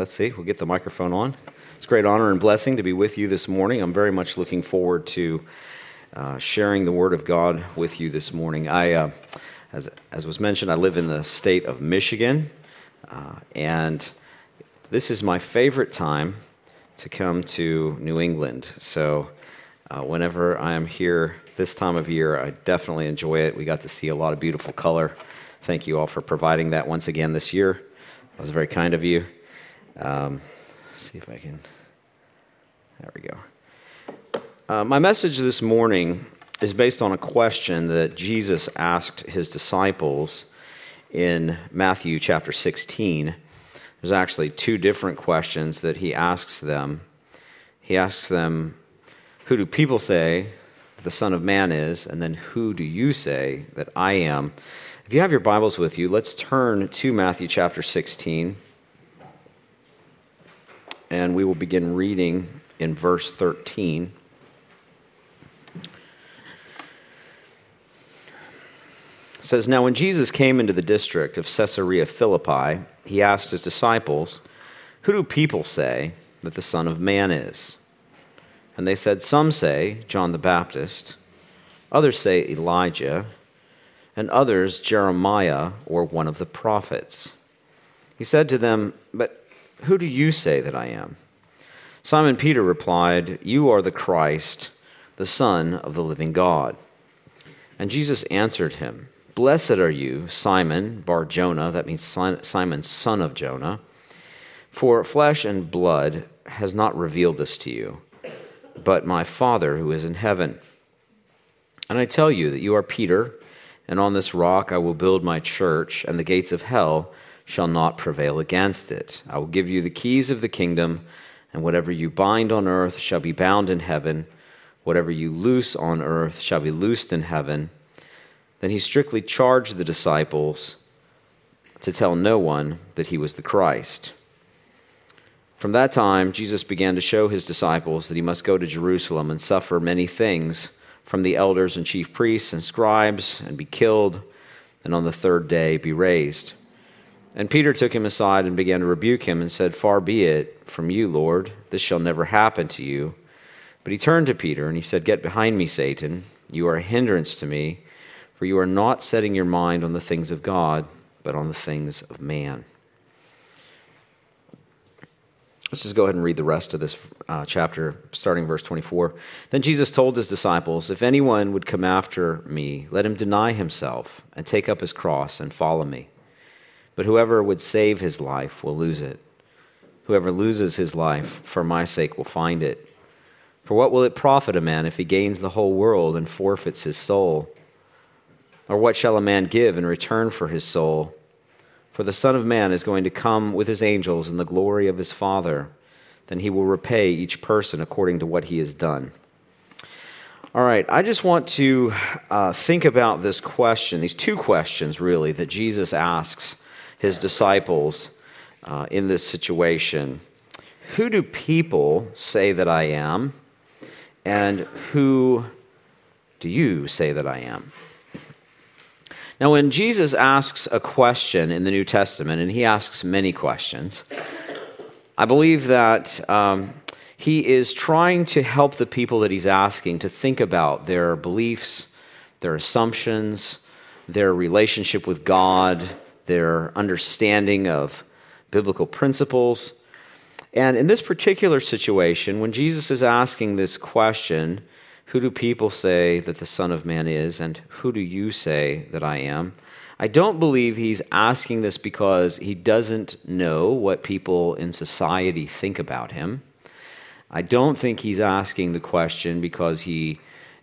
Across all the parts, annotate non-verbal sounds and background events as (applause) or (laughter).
let's see, we'll get the microphone on. It's a great honor and blessing to be with you this morning. I'm very much looking forward to uh, sharing the Word of God with you this morning. I, uh, as, as was mentioned, I live in the state of Michigan, uh, and this is my favorite time to come to New England. So, uh, whenever I am here this time of year, I definitely enjoy it. We got to see a lot of beautiful color. Thank you all for providing that once again this year. That was very kind of you. Um, see if I can. There we go. Uh, my message this morning is based on a question that Jesus asked his disciples in Matthew chapter 16. There's actually two different questions that he asks them. He asks them, Who do people say the Son of Man is? And then, Who do you say that I am? If you have your Bibles with you, let's turn to Matthew chapter 16 and we will begin reading in verse 13. It says, Now when Jesus came into the district of Caesarea Philippi, he asked his disciples, Who do people say that the Son of Man is? And they said, Some say John the Baptist, others say Elijah, and others Jeremiah or one of the prophets. He said to them, But who do you say that I am? Simon Peter replied, You are the Christ, the Son of the living God. And Jesus answered him, Blessed are you, Simon Bar Jonah, that means Simon, son of Jonah, for flesh and blood has not revealed this to you, but my Father who is in heaven. And I tell you that you are Peter, and on this rock I will build my church, and the gates of hell shall not prevail against it. I will give you the keys of the kingdom, and whatever you bind on earth shall be bound in heaven, whatever you loose on earth shall be loosed in heaven. Then he strictly charged the disciples to tell no one that he was the Christ. From that time, Jesus began to show his disciples that he must go to Jerusalem and suffer many things from the elders and chief priests and scribes, and be killed, and on the third day be raised. And Peter took him aside and began to rebuke him and said, Far be it from you, Lord, this shall never happen to you. But he turned to Peter and he said, Get behind me, Satan. You are a hindrance to me, for you are not setting your mind on the things of God, but on the things of man. Let's just go ahead and read the rest of this uh, chapter, starting verse 24. Then Jesus told his disciples, If anyone would come after me, let him deny himself and take up his cross and follow me. But whoever would save his life will lose it. Whoever loses his life for my sake will find it. For what will it profit a man if he gains the whole world and forfeits his soul? Or what shall a man give in return for his soul? For the Son of Man is going to come with his angels in the glory of his Father. Then he will repay each person according to what he has done. All right, I just want to uh, think about this question, these two questions really, that Jesus asks his disciples uh, in this situation Who do people say that I am? And who do you say that I am? Now, when Jesus asks a question in the New Testament, and he asks many questions, I believe that um, he is trying to help the people that he's asking to think about their beliefs, their assumptions, their relationship with God, their understanding of biblical principles. And in this particular situation, when Jesus is asking this question, who do people say that the Son of Man is, and who do you say that I am? I don't believe he's asking this because he doesn't know what people in society think about him. I don't think he's asking the question because he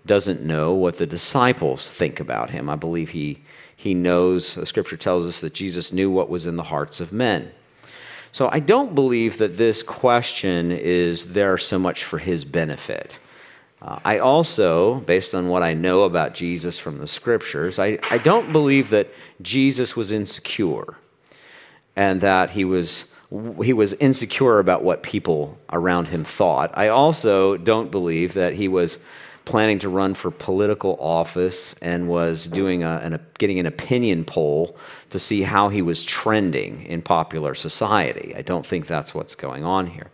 doesn't know what the disciples think about him. I believe he he knows, the scripture tells us that Jesus knew what was in the hearts of men. So I don't believe that this question is there so much for his benefit. Uh, I also, based on what I know about Jesus from the scriptures, I, I don't believe that Jesus was insecure and that he was, he was insecure about what people around him thought. I also don't believe that he was planning to run for political office and was doing a, an, a, getting an opinion poll to see how he was trending in popular society. I don't think that's what's going on here.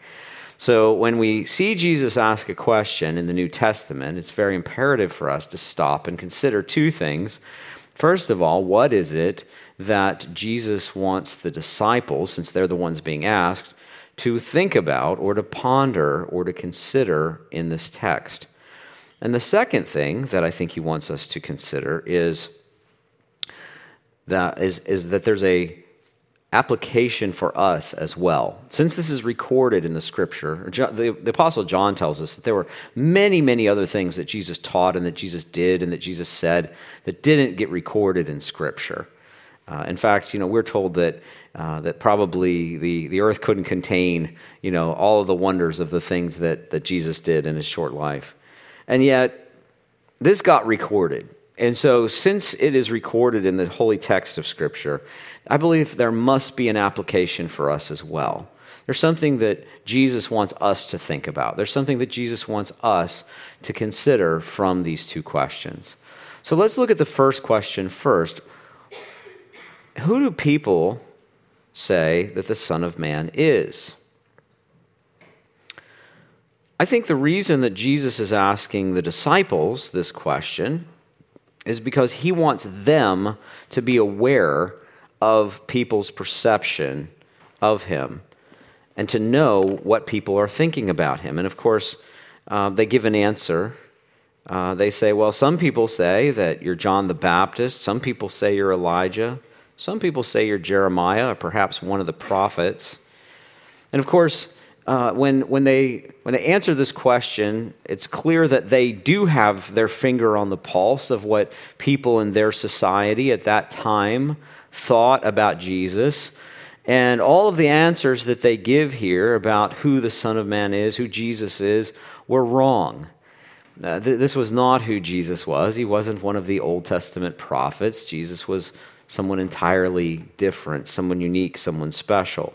So when we see Jesus ask a question in the New Testament, it's very imperative for us to stop and consider two things. First of all, what is it that Jesus wants the disciples, since they're the ones being asked, to think about or to ponder or to consider in this text? And the second thing that I think he wants us to consider is that, is, is that there's a application for us as well. Since this is recorded in the scripture, the, the, Apostle John tells us that there were many, many other things that Jesus taught and that Jesus did and that Jesus said that didn't get recorded in scripture. Uh, in fact, you know, we're told that, uh, that probably the, the earth couldn't contain, you know, all of the wonders of the things that, that Jesus did in his short life. And yet, this got recorded. And so, since it is recorded in the holy text of Scripture, I believe there must be an application for us as well. There's something that Jesus wants us to think about. There's something that Jesus wants us to consider from these two questions. So let's look at the first question first. Who do people say that the Son of Man is? I think the reason that Jesus is asking the disciples this question is because he wants them to be aware of people's perception of him and to know what people are thinking about him. And of course, uh, they give an answer. Uh, they say, well, some people say that you're John the Baptist, some people say you're Elijah, some people say you're Jeremiah, or perhaps one of the prophets. And of course, uh, when, when, they, when they answer this question, it's clear that they do have their finger on the pulse of what people in their society at that time thought about Jesus. And all of the answers that they give here about who the Son of Man is, who Jesus is, were wrong. Uh, th- this was not who Jesus was. He wasn't one of the Old Testament prophets. Jesus was someone entirely different, someone unique, someone special.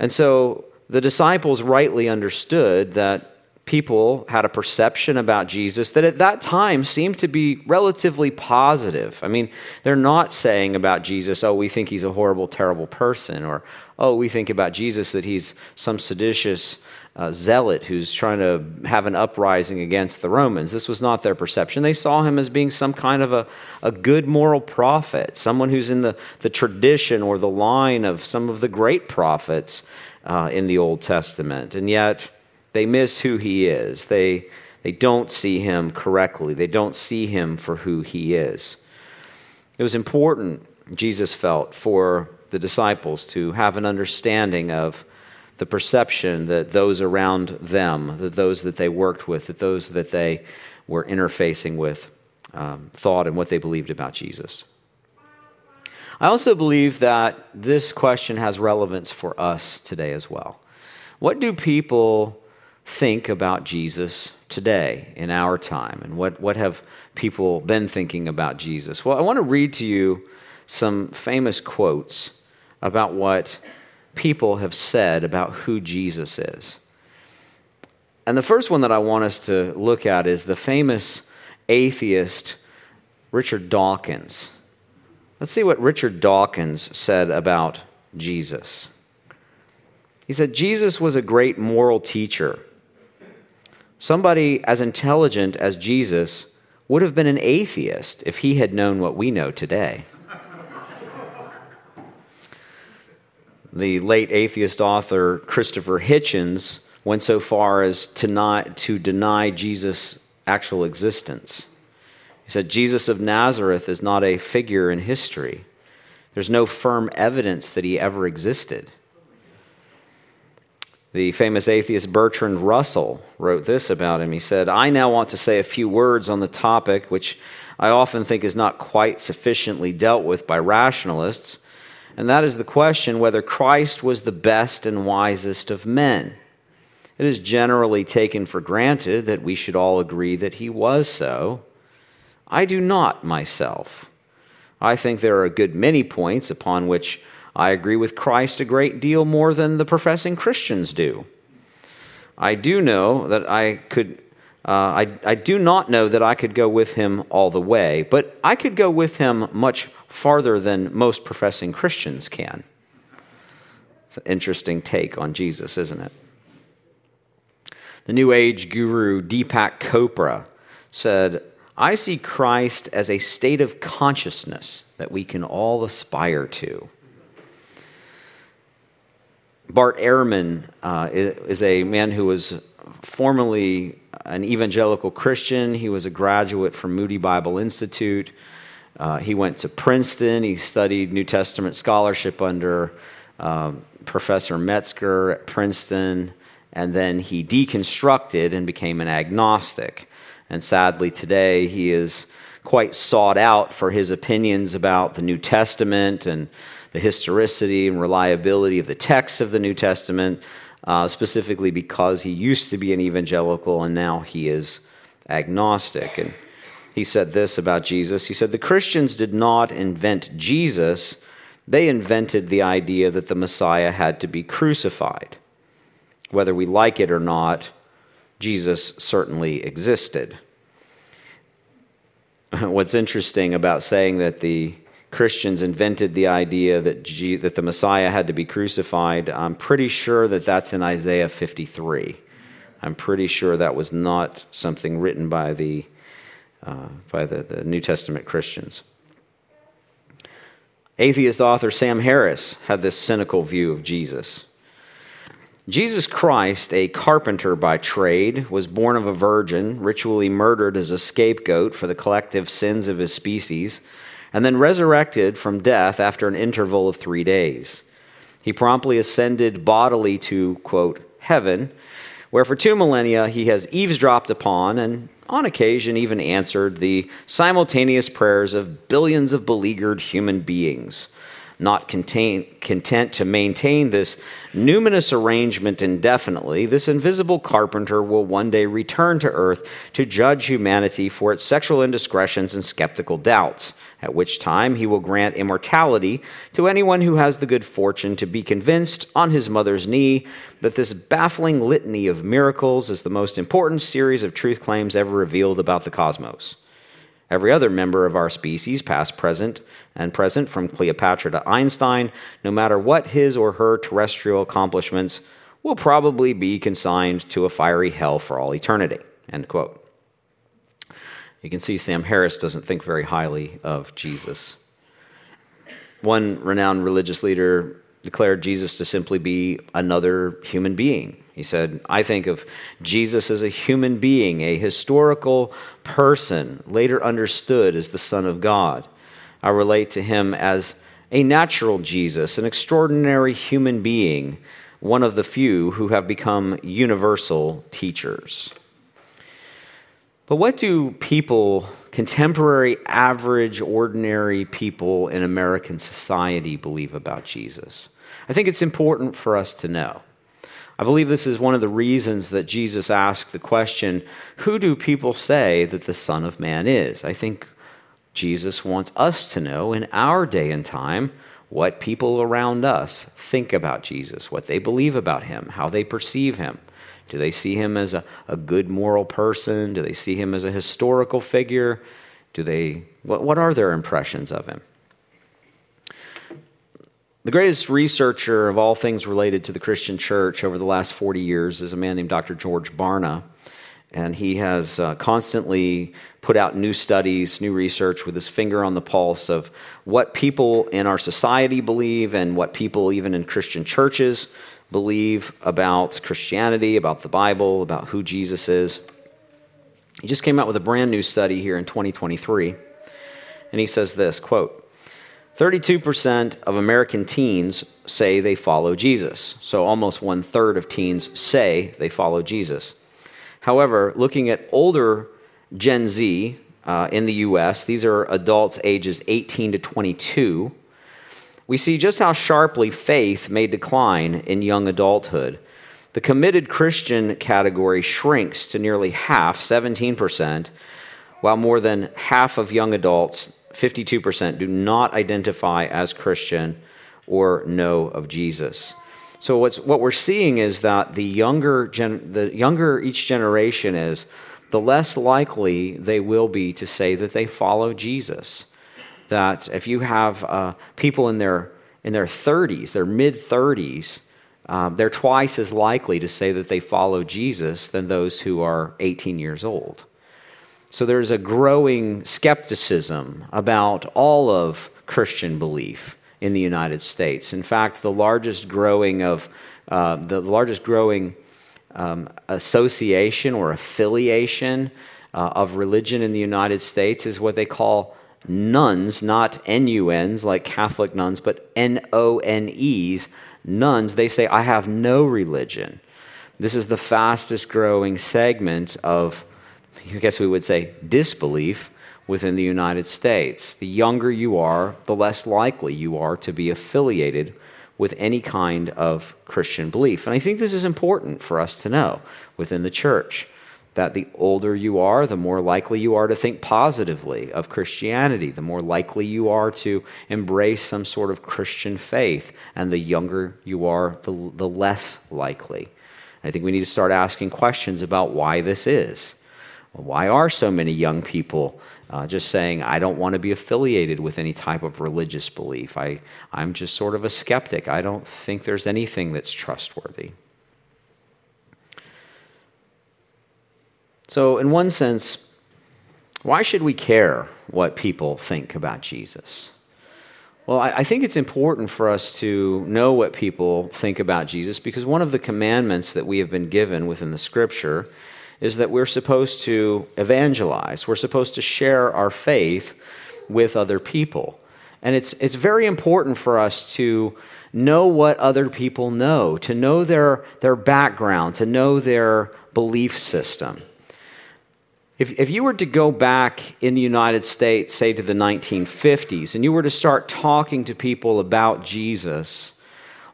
And so the disciples rightly understood that people had a perception about Jesus that at that time seemed to be relatively positive. I mean, they're not saying about Jesus, oh, we think he's a horrible, terrible person, or oh, we think about Jesus that he's some seditious uh, zealot who's trying to have an uprising against the Romans. This was not their perception. They saw him as being some kind of a, a good moral prophet, someone who's in the, the tradition or the line of some of the great prophets uh, in the Old Testament. And yet, they miss who he is. They, they don't see him correctly, they don't see him for who he is. It was important, Jesus felt, for the disciples to have an understanding of the perception that those around them, that those that they worked with, that those that they were interfacing with, um, thought and what they believed about Jesus. I also believe that this question has relevance for us today as well. What do people think about Jesus today in our time? And what, what have people been thinking about Jesus? Well, I want to read to you some famous quotes about what people have said about who Jesus is. And the first one that I want us to look at is the famous atheist Richard Dawkins. Let's see what Richard Dawkins said about Jesus. He said, Jesus was a great moral teacher. Somebody as intelligent as Jesus would have been an atheist if he had known what we know today. The late atheist author Christopher Hitchens went so far as to, not, to deny Jesus' actual existence. He said, Jesus of Nazareth is not a figure in history. There's no firm evidence that he ever existed. The famous atheist Bertrand Russell wrote this about him. He said, I now want to say a few words on the topic, which I often think is not quite sufficiently dealt with by rationalists and that is the question whether Christ was the best and wisest of men. It is generally taken for granted that we should all agree that he was so. I do not myself. I think there are a good many points upon which I agree with Christ a great deal more than the professing Christians do. I do know that I could Uh, I, I do not know that I could go with him all the way, but I could go with him much farther than most professing Christians can. It's an interesting take on Jesus, isn't it? The New Age guru Deepak Chopra said, I see Christ as a state of consciousness that we can all aspire to. Bart Ehrman uh, is a man who was formerly an evangelical Christian. He was a graduate from Moody Bible Institute. Uh, he went to Princeton. He studied New Testament scholarship under uh, Professor Metzger at Princeton. And then he deconstructed and became an agnostic. And sadly, today he is quite sought out for his opinions about the New Testament and the historicity and reliability of the texts of the New Testament, uh, specifically because he used to be an evangelical and now he is agnostic. And he said this about Jesus He said, The Christians did not invent Jesus, they invented the idea that the Messiah had to be crucified. Whether we like it or not, Jesus certainly existed. (laughs) What's interesting about saying that the Christians invented the idea that, G- that the Messiah had to be crucified, I'm pretty sure that that's in Isaiah 53. I'm pretty sure that was not something written by the, uh, by the, the New Testament Christians. Atheist author Sam Harris had this cynical view of Jesus. Jesus Christ, a carpenter by trade, was born of a virgin, ritually murdered as a scapegoat for the collective sins of his species and then resurrected from death after an interval of three days. He promptly ascended bodily to, quote, heaven, where for two millennia he has eavesdropped upon and on occasion even answered the simultaneous prayers of billions of beleaguered human beings not contain, content to maintain this numinous arrangement indefinitely, this invisible carpenter will one day return to earth to judge humanity for its sexual indiscretions and skeptical doubts, at which time he will grant immortality to anyone who has the good fortune to be convinced on his mother's knee that this baffling litany of miracles is the most important series of truth claims ever revealed about the cosmos. Every other member of our species, past, present, and present, from Cleopatra to Einstein, no matter what his or her terrestrial accomplishments, will probably be consigned to a fiery hell for all eternity. End quote. You can see Sam Harris doesn't think very highly of Jesus. One renowned religious leader declared Jesus to simply be another human being. He said, I think of Jesus as a human being, a historical person, later understood as the Son of God. I relate to him as a natural Jesus, an extraordinary human being, one of the few who have become universal teachers. But what do people, contemporary, average, ordinary people in American society believe about Jesus? I think it's important for us to know. I believe this is one of the reasons that Jesus asked the question, Who do people say that the Son of Man is? I think Jesus wants us to know in our day and time what people around us think about Jesus, what they believe about him, how they perceive him. Do they see him as a, a good moral person? Do they see him as a historical figure? Do they, what, what are their impressions of him? The greatest researcher of all things related to the Christian church over the last 40 years is a man named Dr. George Barna. And he has uh, constantly put out new studies, new research with his finger on the pulse of what people in our society believe and what people, even in Christian churches, believe about Christianity, about the Bible, about who Jesus is. He just came out with a brand new study here in 2023. And he says this quote, 32% of American teens say they follow Jesus. So almost one third of teens say they follow Jesus. However, looking at older Gen Z uh, in the US, these are adults ages 18 to 22, we see just how sharply faith may decline in young adulthood. The committed Christian category shrinks to nearly half, 17%, while more than half of young adults 52% do not identify as Christian or know of Jesus. So what's, what we're seeing is that the younger, gen, the younger each generation is, the less likely they will be to say that they follow Jesus. That if you have uh, people in their, in their 30s, their mid 30s, um, they're twice as likely to say that they follow Jesus than those who are 18 years old. So there's a growing skepticism about all of Christian belief in the United States. In fact, the largest growing of uh, the largest growing um, association or affiliation uh, of religion in the United States is what they call nones, not N-U-Ns like Catholic nuns, but N-O-N-Es, nones. They say, I have no religion. This is the fastest growing segment of, I guess we would say, disbelief within the United States. The younger you are, the less likely you are to be affiliated with any kind of Christian belief. And I think this is important for us to know within the church that the older you are, the more likely you are to think positively of Christianity, the more likely you are to embrace some sort of Christian faith, and the younger you are, the, the less likely. I think we need to start asking questions about why this is. Why are so many young people uh, just saying, I don't want to be affiliated with any type of religious belief. I, I'm just sort of a skeptic. I don't think there's anything that's trustworthy. So, in one sense, why should we care what people think about Jesus? Well, I, think it's important for us to know what people think about Jesus because one of the commandments that we have been given within the scripture is that we're supposed to evangelize. We're supposed to share our faith with other people. And it's, it's very important for us to know what other people know, to know their, their background, to know their belief system. If, if you were to go back in the United States, say to the 1950s, and you were to start talking to people about Jesus,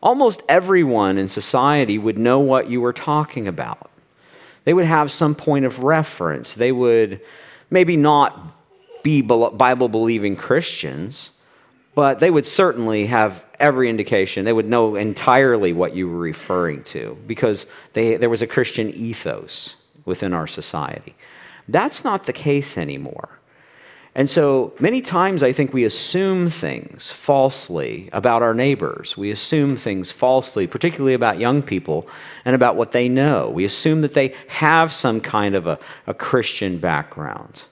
almost everyone in society would know what you were talking about. They would have some point of reference. They would maybe not be Bible believing Christians, but they would certainly have every indication. They would know entirely what you were referring to because they, there was a Christian ethos within our society. That's not the case anymore. And so many times I think we assume things falsely about our neighbors. We assume things falsely, particularly about young people and about what they know. We assume that they have some kind of a, a Christian background.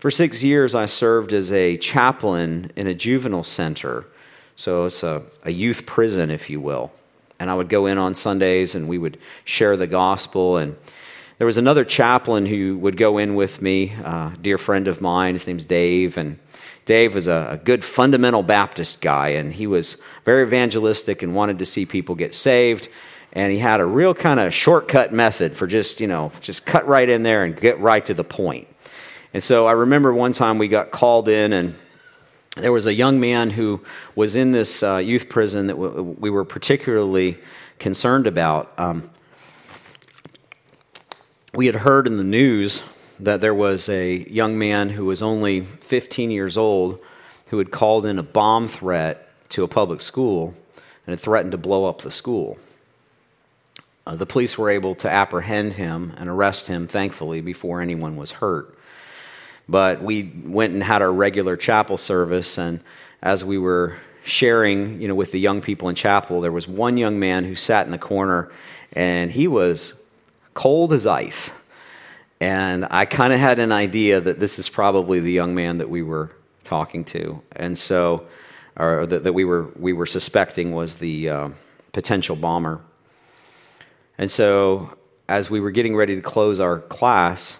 For six years, I served as a chaplain in a juvenile center. So it's a, a youth prison, if you will. And I would go in on Sundays and we would share the gospel and there was another chaplain who would go in with me, a dear friend of mine. His name's Dave. And Dave was a, a good fundamental Baptist guy, and he was very evangelistic and wanted to see people get saved. And he had a real kind of shortcut method for just, you know, just cut right in there and get right to the point. And so I remember one time we got called in, and there was a young man who was in this uh, youth prison that we were particularly concerned about. Um, we had heard in the news that there was a young man who was only 15 years old who had called in a bomb threat to a public school and had threatened to blow up the school. Uh, the police were able to apprehend him and arrest him, thankfully, before anyone was hurt. But we went and had our regular chapel service, and as we were sharing, you know, with the young people in chapel, there was one young man who sat in the corner, and he was cold as ice. And I kind of had an idea that this is probably the young man that we were talking to. And so, or that, that we, were, we were suspecting was the uh, potential bomber. And so, as we were getting ready to close our class,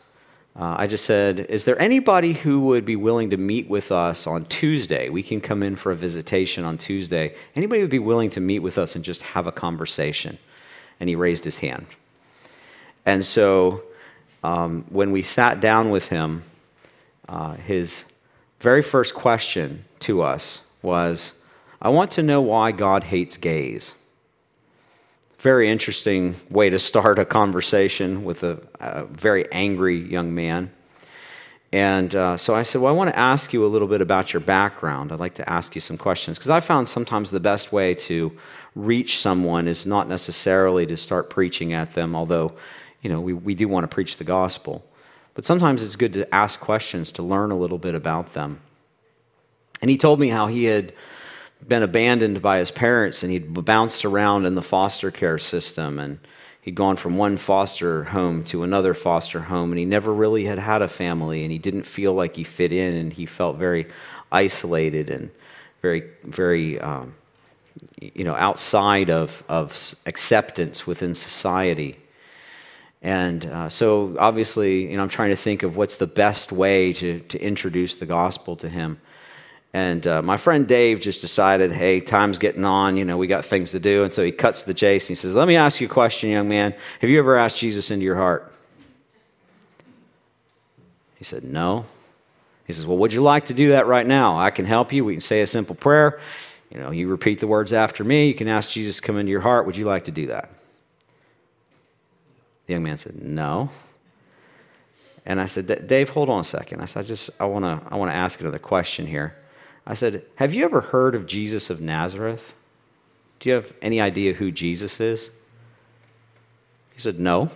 uh, I just said, Is there anybody who would be willing to meet with us on Tuesday? We can come in for a visitation on Tuesday. Anybody would be willing to meet with us and just have a conversation? And he raised his hand. And so um, when we sat down with him, uh, his very first question to us was, I want to know why God hates gays. Very interesting way to start a conversation with a, a very angry young man. And uh, so I said, Well, I want to ask you a little bit about your background. I'd like to ask you some questions. Because I found sometimes the best way to reach someone is not necessarily to start preaching at them, although you know, we, we do want to preach the gospel. But sometimes it's good to ask questions to learn a little bit about them. And he told me how he had been abandoned by his parents and he'd bounced around in the foster care system and he'd gone from one foster home to another foster home and he never really had had a family and he didn't feel like he fit in and he felt very isolated and very very um, you know outside of, of acceptance within society and uh, so obviously you know i'm trying to think of what's the best way to, to introduce the gospel to him and uh, my friend Dave just decided, hey, time's getting on. You know, we got things to do. And so he cuts the chase and he says, let me ask you a question, young man. Have you ever asked Jesus into your heart? He said, no. He says, well, would you like to do that right now? I can help you. We can say a simple prayer. You know, you repeat the words after me. You can ask Jesus to come into your heart. Would you like to do that? The young man said, no. And I said, Dave, hold on a second. I said, I just, I want to, I want to ask another question here. I said, Have you ever heard of Jesus of Nazareth? Do you have any idea who Jesus is? He said, No.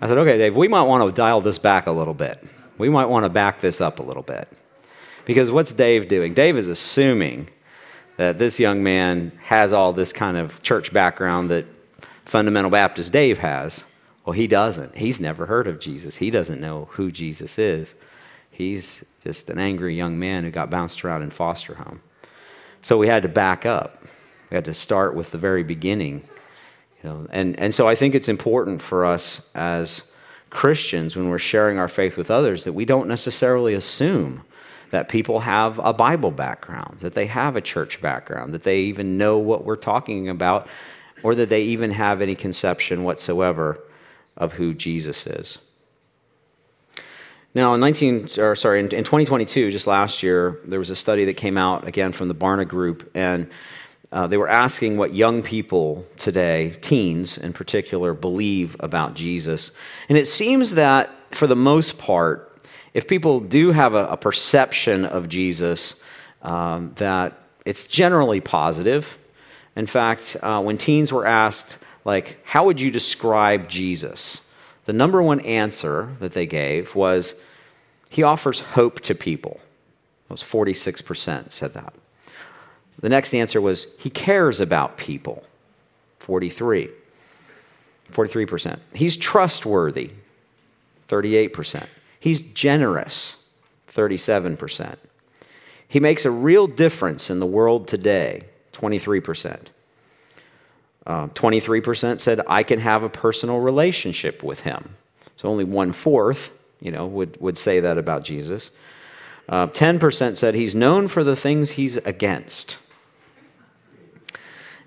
I said, Okay, Dave, we might want to dial this back a little bit. We might want to back this up a little bit. Because what's Dave doing? Dave is assuming that this young man has all this kind of church background that fundamental Baptist Dave has. Well, he doesn't. He's never heard of Jesus, he doesn't know who Jesus is. He's just an angry young man who got bounced around in foster home. So we had to back up. We had to start with the very beginning. You know, and, and so I think it's important for us as Christians when we're sharing our faith with others that we don't necessarily assume that people have a Bible background, that they have a church background, that they even know what we're talking about, or that they even have any conception whatsoever of who Jesus is. Now, in 19, or sorry, in, in 2022, just last year, there was a study that came out again from the Barna Group, and uh, they were asking what young people today, teens in particular, believe about Jesus. And it seems that for the most part, if people do have a, a perception of Jesus, um, that it's generally positive. In fact, uh, when teens were asked, like, how would you describe Jesus? the number one answer that they gave was he offers hope to people. It was 46% said that. The next answer was he cares about people. 43. 43%. He's trustworthy. 38%. He's generous. 37%. He makes a real difference in the world today. 23%. Uh, 23% said, I can have a personal relationship with him. So only one fourth, you know, would, would say that about Jesus. Uh, 10% said he's known for the things he's against.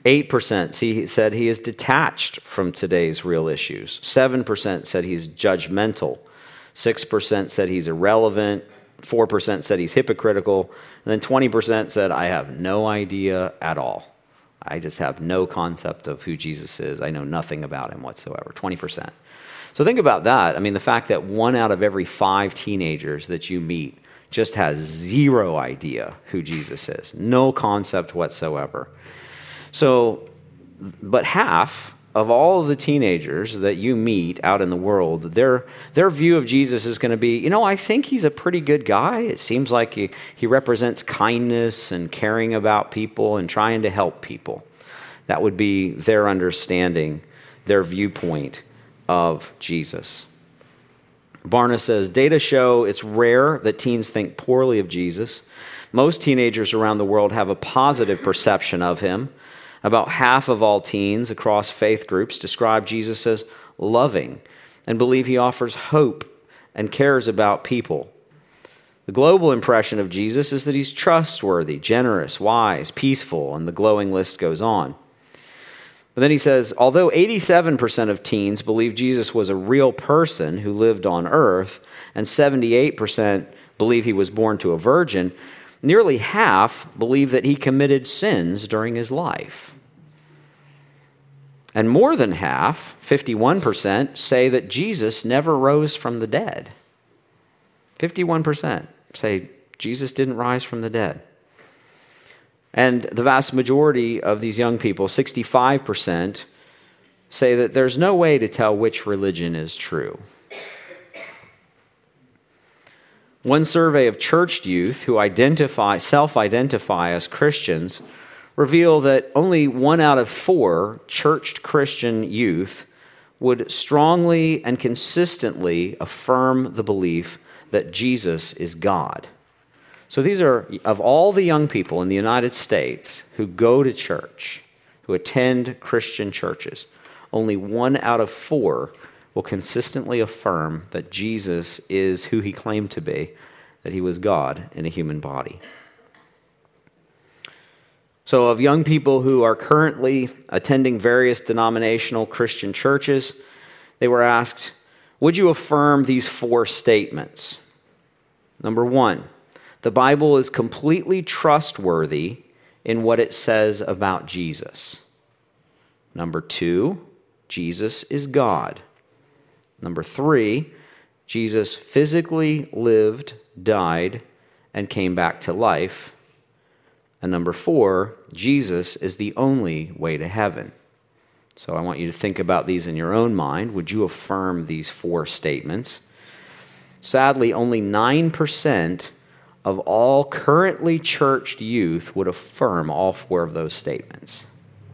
8% see, said he is detached from today's real issues. 7% said he's judgmental. 6% said he's irrelevant. 4% said he's hypocritical. And then 20% said, I have no idea at all. I just have no concept of who Jesus is. I know nothing about him whatsoever. 20%. So think about that. I mean, the fact that one out of every five teenagers that you meet just has zero idea who Jesus is, no concept whatsoever. So, but half of all of the teenagers that you meet out in the world, their, their view of Jesus is going to be, you know, I think he's a pretty good guy. It seems like he, he represents kindness and caring about people and trying to help people. That would be their understanding, their viewpoint of Jesus. Barna says data show it's rare that teens think poorly of Jesus. Most teenagers around the world have a positive perception of him. About half of all teens across faith groups describe Jesus as loving and believe he offers hope and cares about people. The global impression of Jesus is that he's trustworthy, generous, wise, peaceful, and the glowing list goes on. But then he says, although 87% of teens believe Jesus was a real person who lived on earth, and 78% believe he was born to a virgin, nearly half believe that he committed sins during his life. And more than half, 51%, say that Jesus never rose from the dead. 51% say Jesus didn't rise from the dead. And the vast majority of these young people, 65%, say that there's no way to tell which religion is true. One survey of churched youth who identify, self identify as Christians reveal that only one out of four churched Christian youth would strongly and consistently affirm the belief that Jesus is God. So these are, of all the young people in the United States who go to church, who attend Christian churches, only one out of four will consistently affirm that Jesus is who he claimed to be, that he was God in a human body. So, of young people who are currently attending various denominational Christian churches, they were asked, Would you affirm these four statements? Number one, the Bible is completely trustworthy in what it says about Jesus. Number two, Jesus is God. Number three, Jesus physically lived, died, and came back to life. And number four, Jesus is the only way to heaven. So I want you to think about these in your own mind. Would you affirm these four statements? Sadly, only 9% of all currently churched youth would affirm all four of those statements.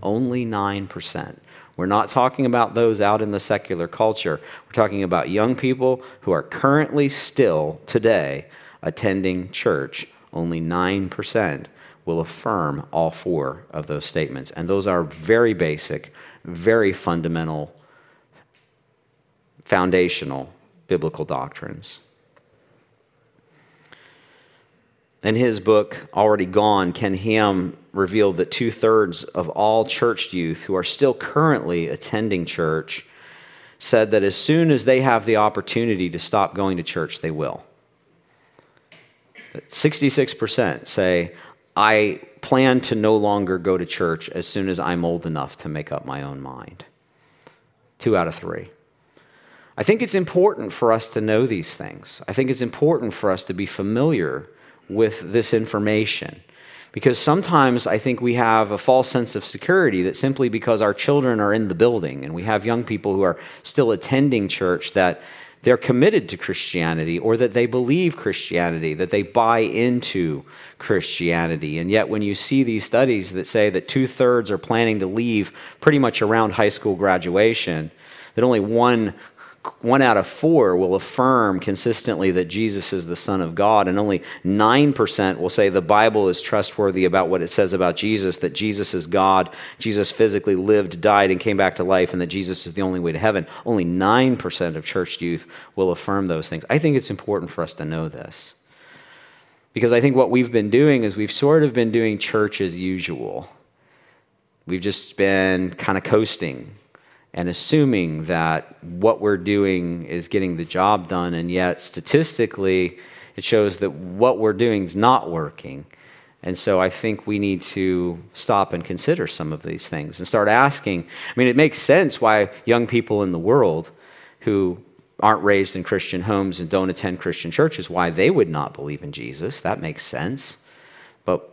Only 9%. We're not talking about those out in the secular culture. We're talking about young people who are currently still today attending church. Only 9% will affirm all four of those statements. And those are very basic, very fundamental, foundational biblical doctrines. In his book, Already Gone, Ken Ham revealed that two thirds of all church youth who are still currently attending church said that as soon as they have the opportunity to stop going to church, they will. 66% say, I plan to no longer go to church as soon as I'm old enough to make up my own mind. Two out of three. I think it's important for us to know these things. I think it's important for us to be familiar with this information. Because sometimes I think we have a false sense of security that simply because our children are in the building and we have young people who are still attending church that they're committed to Christianity or that they believe Christianity, that they buy into Christianity. And yet, when you see these studies that say that two thirds are planning to leave pretty much around high school graduation, that only one one out of four will affirm consistently that Jesus is the Son of God, and only 9% will say the Bible is trustworthy about what it says about Jesus, that Jesus is God, Jesus physically lived, died, and came back to life, and that Jesus is the only way to heaven. Only 9% of church youth will affirm those things. I think it's important for us to know this. Because I think what we've been doing is we've sort of been doing church as usual. We've just been kind of coasting and assuming that what we're doing is getting the job done, and yet statistically, it shows that what we're doing is not working. And so I think we need to stop and consider some of these things and start asking. I mean, it makes sense why young people in the world who aren't raised in Christian homes and don't attend Christian churches, why they would not believe in Jesus. That makes sense. But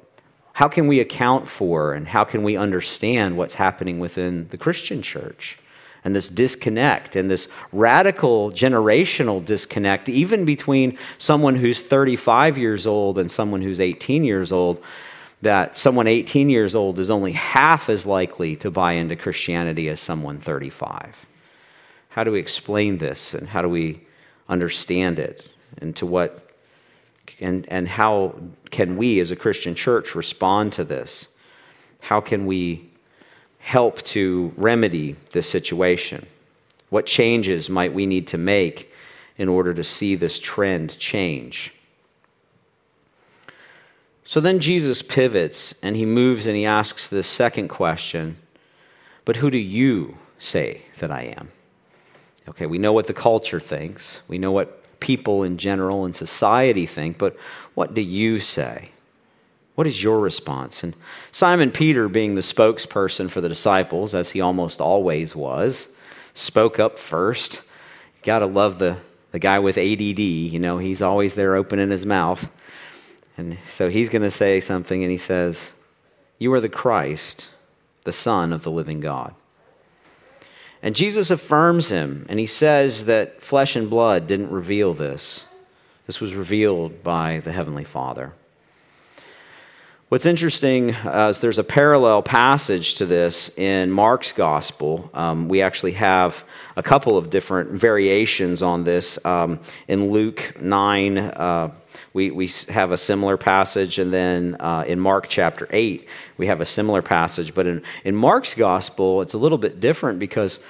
how can we account for and how can we understand what's happening within the Christian church? And this disconnect and this radical generational disconnect, even between someone who's 35 years old and someone who's 18 years old, that someone 18 years old is only half as likely to buy into Christianity as someone 35. How do we explain this and how do we understand it and to what and, and how can we as a Christian church respond to this? How can we help to remedy this situation? What changes might we need to make in order to see this trend change? So then Jesus pivots and he moves and he asks this second question But who do you say that I am? Okay, we know what the culture thinks, we know what people in general and society think, but what do you say? What is your response? And Simon Peter, being the spokesperson for the disciples, as he almost always was, spoke up first. Got to love the, the guy with ADD. You know, he's always there opening his mouth. And so he's going to say something, and he says, You are the Christ, the Son of the living God. And Jesus affirms him, and he says that flesh and blood didn't reveal this. This was revealed by the Heavenly Father. What's interesting uh, is there's a parallel passage to this in Mark's gospel. Um, we actually have a couple of different variations on this. Um, in Luke 9, uh, we, we have a similar passage, and then uh, in Mark chapter 8, we have a similar passage. But in, in Mark's gospel, it's a little bit different because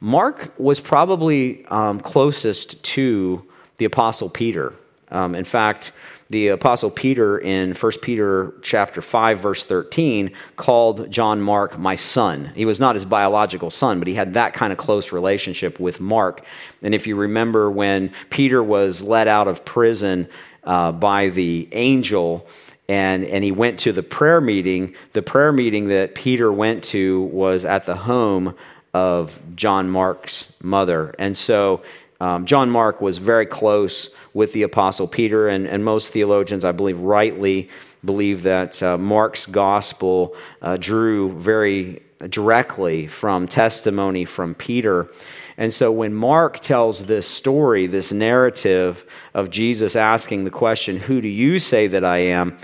Mark was probably um, closest to the Apostle Peter. Um, in fact, the apostle peter in 1 peter chapter 5 verse 13 called john mark my son. He was not his biological son but he had that kind of close relationship with mark. And if you remember when peter was let out of prison uh, by the angel and, and he went to the prayer meeting the prayer meeting that peter went to was at the home of john mark's mother. And so um, john mark was very close with the Apostle Peter, and, and most theologians, I believe, rightly believe that uh, Mark's gospel uh, drew very directly from testimony from Peter. And so when Mark tells this story, this narrative of Jesus asking the question, Who do you say that I am?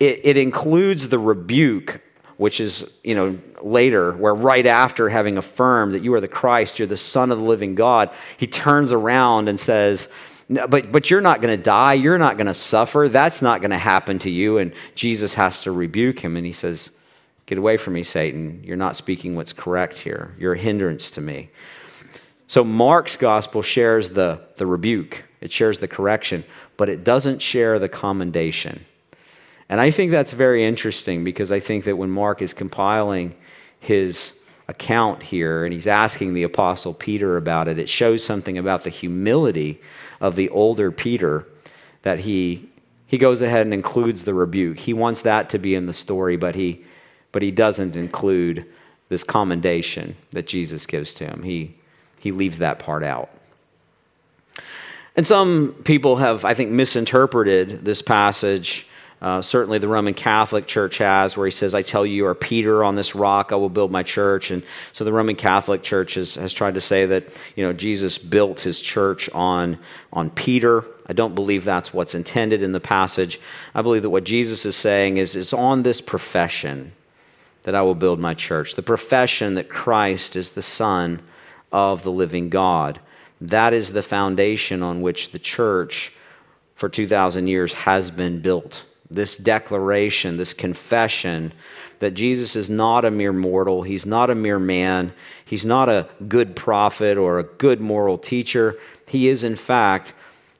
it, it includes the rebuke which is you know later where right after having affirmed that you are the christ you're the son of the living god he turns around and says but, but you're not going to die. You're not going to suffer. That's not going to happen to you. And Jesus has to rebuke him. And he says, Get away from me, Satan. You're not speaking what's correct here. You're a hindrance to me. So Mark's gospel shares the, the rebuke, it shares the correction, but it doesn't share the commendation. And I think that's very interesting because I think that when Mark is compiling his account here and he's asking the apostle Peter about it, it shows something about the humility of the older Peter that he he goes ahead and includes the rebuke. He wants that to be in the story, but he but he doesn't include this commendation that Jesus gives to him. He he leaves that part out. And some people have, I think, misinterpreted this passage uh, certainly, the Roman Catholic Church has, where he says, I tell you, you are Peter, on this rock I will build my church. And so the Roman Catholic Church has, has tried to say that, you know, Jesus built his church on, on Peter. I don't believe that's what's intended in the passage. I believe that what Jesus is saying is, is on this profession that I will build my church, the profession that Christ is the Son of the living God. That is the foundation on which the church for 2,000 years has been built this declaration, this confession that Jesus is not a mere mortal, he's not a mere man, he's not a good prophet or a good moral teacher. He is, in fact,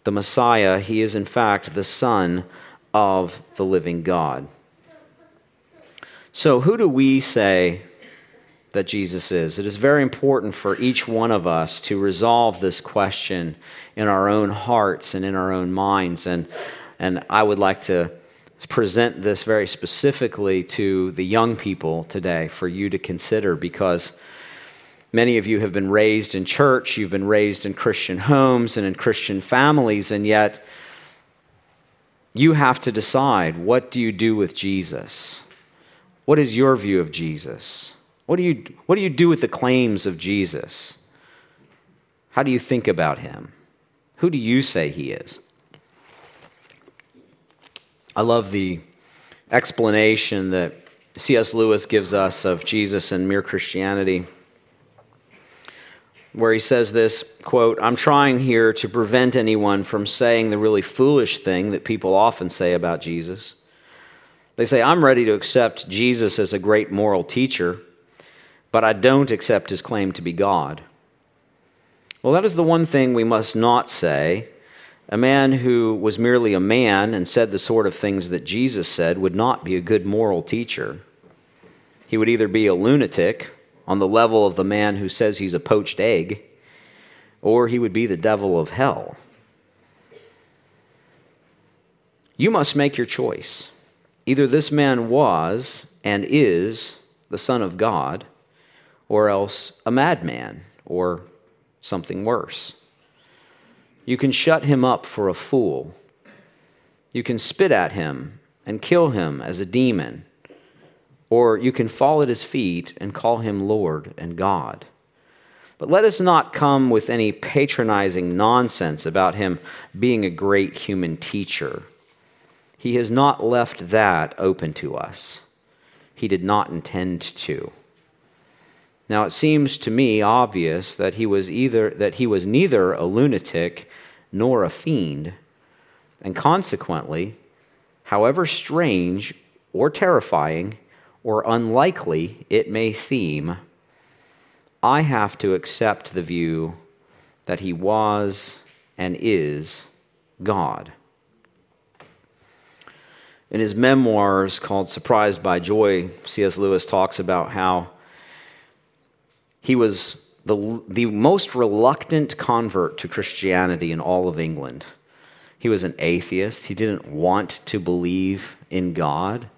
the Messiah, he is, in fact, the Son of the living God. So, who do we say that Jesus is? It is very important for each one of us to resolve this question in our own hearts and in our own minds. And, and I would like to present this very specifically to the young people today for you to consider because many of you have been raised in church, you've been raised in Christian homes and in Christian families, and yet you have to decide what do you do with Jesus? What is your view of Jesus? What do you, what do, you do with the claims of Jesus? How do you think about him? Who do you say he is? I love the explanation that C.S. Lewis gives us of Jesus and mere Christianity, where he says this quote, I'm trying here to prevent anyone from saying the really foolish thing that people often say about Jesus. They say, I'm ready to accept Jesus as a great moral teacher, but I don't accept his claim to be God. Well, that is the one thing we must not say a man who was merely a man and said the sort of things that Jesus said would not be a good moral teacher. He would either be a lunatic on the level of the man who says he's a poached egg, or he would be the devil of hell. You must make your choice. Either this man was and is the Son of God, or else a madman, or something worse. You can shut him up for a fool. You can spit at him and kill him as a demon. Or you can fall at his feet and call him Lord and God. But let us not come with any patronizing nonsense about him being a great human teacher. He has not left that open to us. He did not intend to. Now it seems to me obvious that he was either that he was neither a lunatic nor a fiend, and consequently, however strange or terrifying or unlikely it may seem, I have to accept the view that he was and is God. In his memoirs called Surprised by Joy, C.S. Lewis talks about how he was the, the most reluctant convert to Christianity in all of England. He was an atheist. He didn't want to believe in God.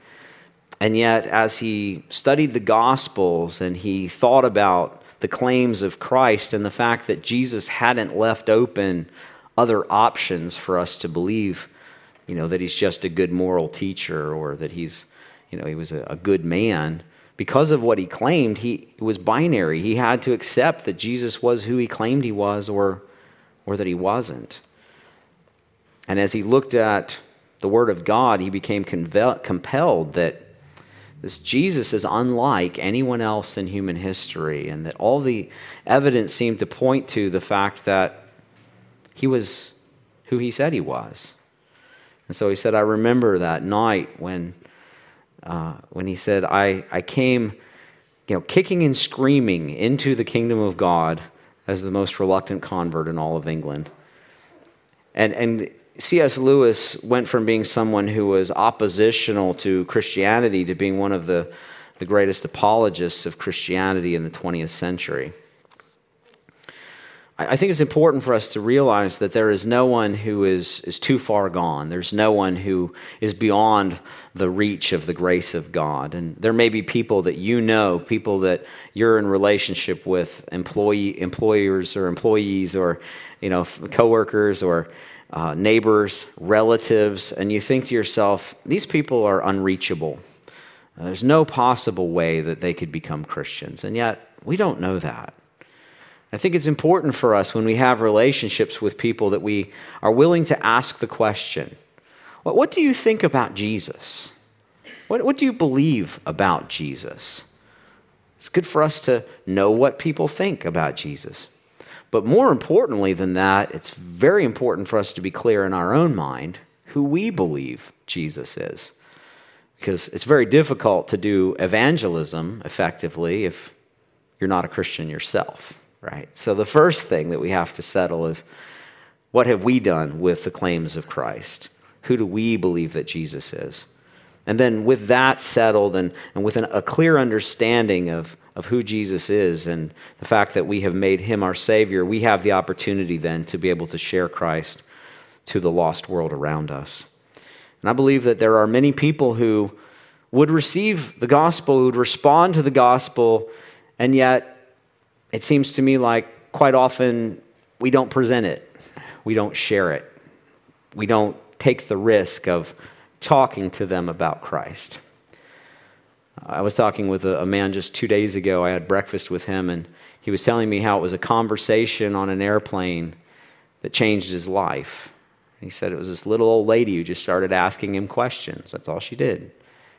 And yet, as he studied the Gospels and he thought about the claims of Christ and the fact that Jesus hadn't left open other options for us to believe, you know, that he's just a good moral teacher or that he's, you know, he was a, a good man. Because of what he claimed, he was binary. He had to accept that Jesus was who he claimed he was or, or that he wasn't. And as he looked at the Word of God, he became compelled that this Jesus is unlike anyone else in human history, and that all the evidence seemed to point to the fact that he was who he said he was. And so he said, I remember that night when, uh, when he said, I, I came you know, kicking and screaming into the kingdom of God as the most reluctant convert in all of England. And, and C.S. Lewis went from being someone who was oppositional to Christianity to being one of the, the greatest apologists of Christianity in the 20th century. I, think it's important for us to realize that there is no one who is, is too far gone. There's no one who is beyond the reach of the grace of God. And there may be people that you know, people that you're in relationship with, employee, employers or employees or you know, coworkers or uh, neighbors, relatives, and you think to yourself, these people are unreachable. There's no possible way that they could become Christians. And yet, we don't know that. I think it's important for us when we have relationships with people that we are willing to ask the question what, what do you think about Jesus? What, what do you believe about Jesus? It's good for us to know what people think about Jesus. But more importantly than that, it's very important for us to be clear in our own mind who we believe Jesus is. Because it's very difficult to do evangelism effectively if you're not a Christian yourself, right? So the first thing that we have to settle is what have we done with the claims of Christ? Who do we believe that Jesus is? And then, with that settled and, and with an, a clear understanding of, of who Jesus is and the fact that we have made him our Savior, we have the opportunity then to be able to share Christ to the lost world around us. And I believe that there are many people who would receive the gospel, who would respond to the gospel, and yet it seems to me like quite often we don't present it, we don't share it, we don't take the risk of talking to them about Christ. I was talking with a, man just two days ago. I had breakfast with him, and he was telling me how it was a conversation on an airplane that changed his life. He said it was this little old lady who just started asking him questions. That's all she did.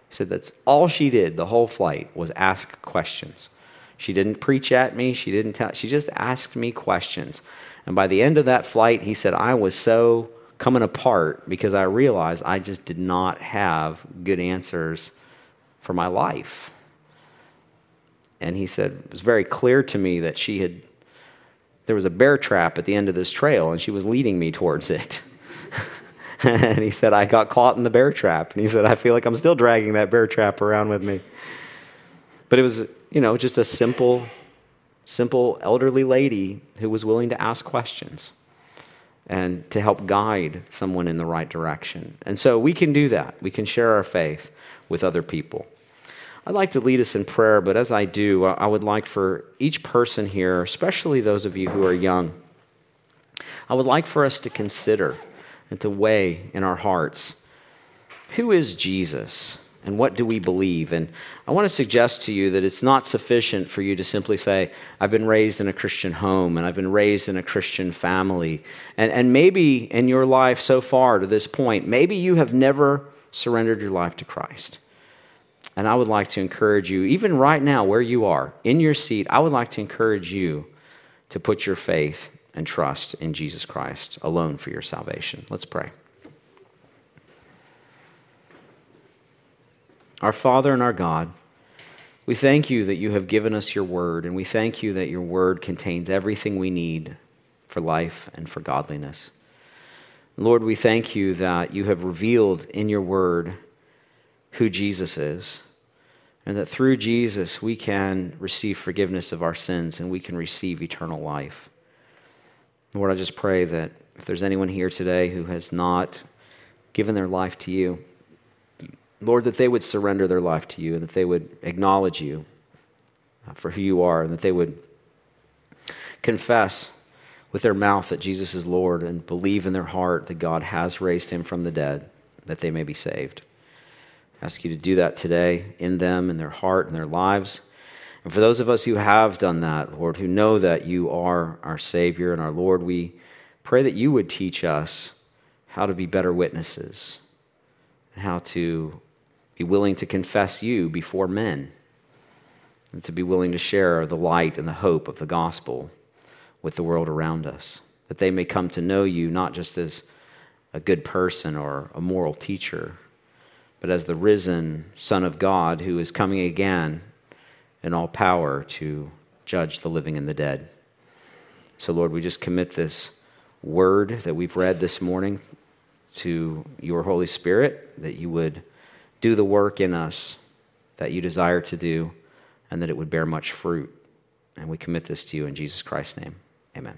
He said that's all she did the whole flight was ask questions. She didn't preach at me. She didn't tell. She just asked me questions. And by the end of that flight, he said I was so coming apart because I realized I just did not have good answers for my life. And he said, it was very clear to me that she had, there was a bear trap at the end of this trail and she was leading me towards it. (laughs) and he said, I got caught in the bear trap. And he said, I feel like I'm still dragging that bear trap around with me. But it was, you know, just a simple, simple elderly lady who was willing to ask questions and to help guide someone in the right direction. And so we can do that. We can share our faith with other people. I'd like to lead us in prayer, but as I do, I would like for each person here, especially those of you who are young, I would like for us to consider and to weigh in our hearts who is Jesus And what do we believe? And I want to suggest to you that it's not sufficient for you to simply say, I've been raised in a Christian home and I've been raised in a Christian family. And, and maybe in your life so far to this point, maybe you have never surrendered your life to Christ. And I would like to encourage you, even right now where you are, in your seat, I would like to encourage you to put your faith and trust in Jesus Christ alone for your salvation. Let's pray. Our Father and our God, we thank you that you have given us your word, and we thank you that your word contains everything we need for life and for godliness. Lord, we thank you that you have revealed in your word who Jesus is, and that through Jesus we can receive forgiveness of our sins and we can receive eternal life. Lord, I just pray that if there's anyone here today who has not given their life to you, Lord, that they would surrender their life to you and that they would acknowledge you uh, for who you are and that they would confess with their mouth that Jesus is Lord and believe in their heart that God has raised him from the dead, that they may be saved. I ask you to do that today in them, in their heart, in their lives. And for those of us who have done that, Lord, who know that you are our Savior and our Lord, we pray that you would teach us how to be better witnesses, how to be willing to confess you before men, and to be willing to share the light and the hope of the gospel with the world around us, that they may come to know you not just as a good person or a moral teacher, but as the risen Son of God who is coming again in all power to judge the living and the dead. So, Lord, we just commit this word that we've read this morning to your Holy Spirit, that you would do the work in us that you desire to do, and that it would bear much fruit. And we commit this to you in Jesus Christ's name. Amen.